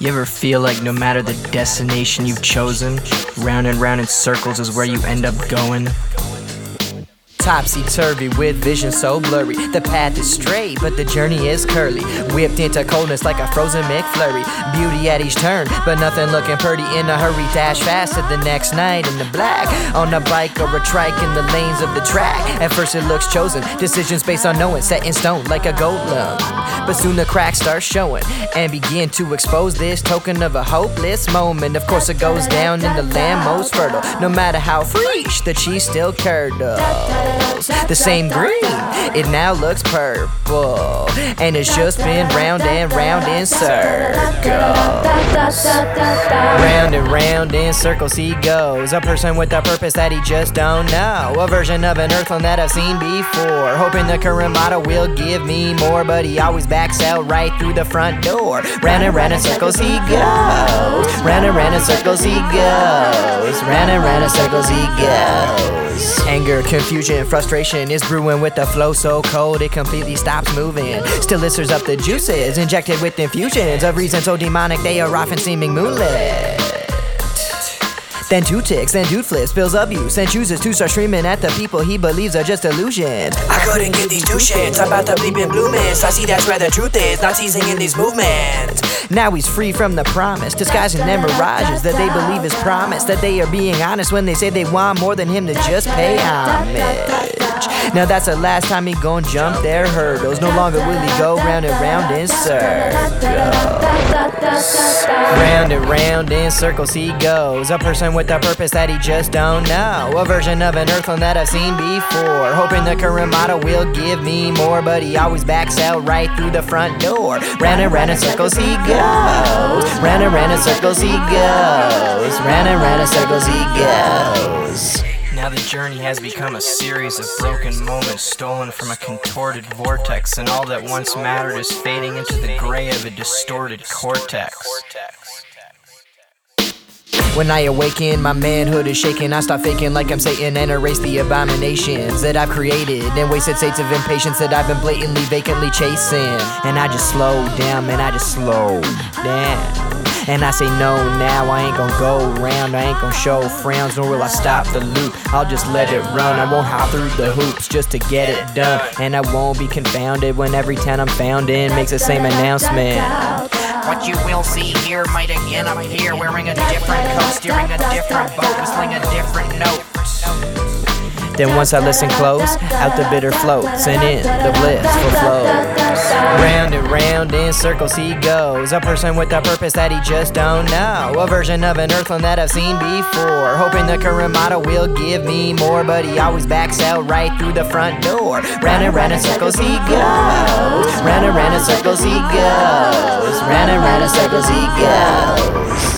You ever feel like no matter the destination you've chosen, round and round in circles is where you end up going? Topsy turvy with vision so blurry. The path is straight, but the journey is curly. Whipped into coldness like a frozen McFlurry. Beauty at each turn, but nothing looking pretty. In a hurry, dash fast to the next night in the black. On a bike or a trike in the lanes of the track. At first it looks chosen, decisions based on knowing, set in stone like a golem. But soon the cracks start showing and begin to expose this token of a hopeless moment. Of course, it goes down in the land most fertile. No matter how fresh, the cheese still curdles. The same green, it now looks purple. And it's just been round and round in circles. Round and round in circles he goes. A person with a purpose that he just don't know. A version of an earthling that I've seen before. Hoping the current model will give me more, but he always backs out right through the front door. Round and round in circles he goes. Round and round in circles he goes. Round and round in circles he goes. Anger, confusion, frustration is brewing with the flow so cold it completely stops moving. Still, it up the juices, injected with infusions of reason so demonic they are often seeming moonlit. Then two ticks, then dude flips, spills abuse, and chooses to start streaming at the people he believes are just illusions. I couldn't get these two shits about the bleeping blue mist. I see that's where the truth is, not teasing in these movements. Now he's free from the promise, disguising their mirages that they believe is promise. That they are being honest when they say they want more than him to just pay homage. Now that's the last time he gon' jump their hurdles. No longer will he go round and round in circles. Round and round in circles he goes. A person with a purpose that he just don't know. A version of an earthling that I've seen before. Hoping the current model will give me more, but he always backs out right through the front door. Round and round in circles he goes. Round and round in circles he goes. Round and round in circles he goes. Now the journey has become a series of broken moments stolen from a contorted vortex, and all that once mattered is fading into the gray of a distorted cortex. When I awaken, my manhood is shaken. I stop faking like I'm Satan and erase the abominations that I've created and wasted states of impatience that I've been blatantly, vacantly chasing. And I just slow down, man, I just slow down. And I say no now, I ain't gonna go around, I ain't gonna show frowns, nor will I stop the loop. I'll just let it run, I won't hop through the hoops just to get it done. And I won't be confounded when every town I'm found in makes the same announcement. What you will see here might again appear wearing a different coat, steering a different boat, whistling a different note. Then once I listen close, out the bitter floats and in the blissful flows. Round and round in circles he goes. A person with a purpose that he just don't know. A version of an earthling that I've seen before. Hoping the current model will give me more, but he always backs out right through the front door. Round and round in circles he goes. Circles he goes. Round and round in circles he goes.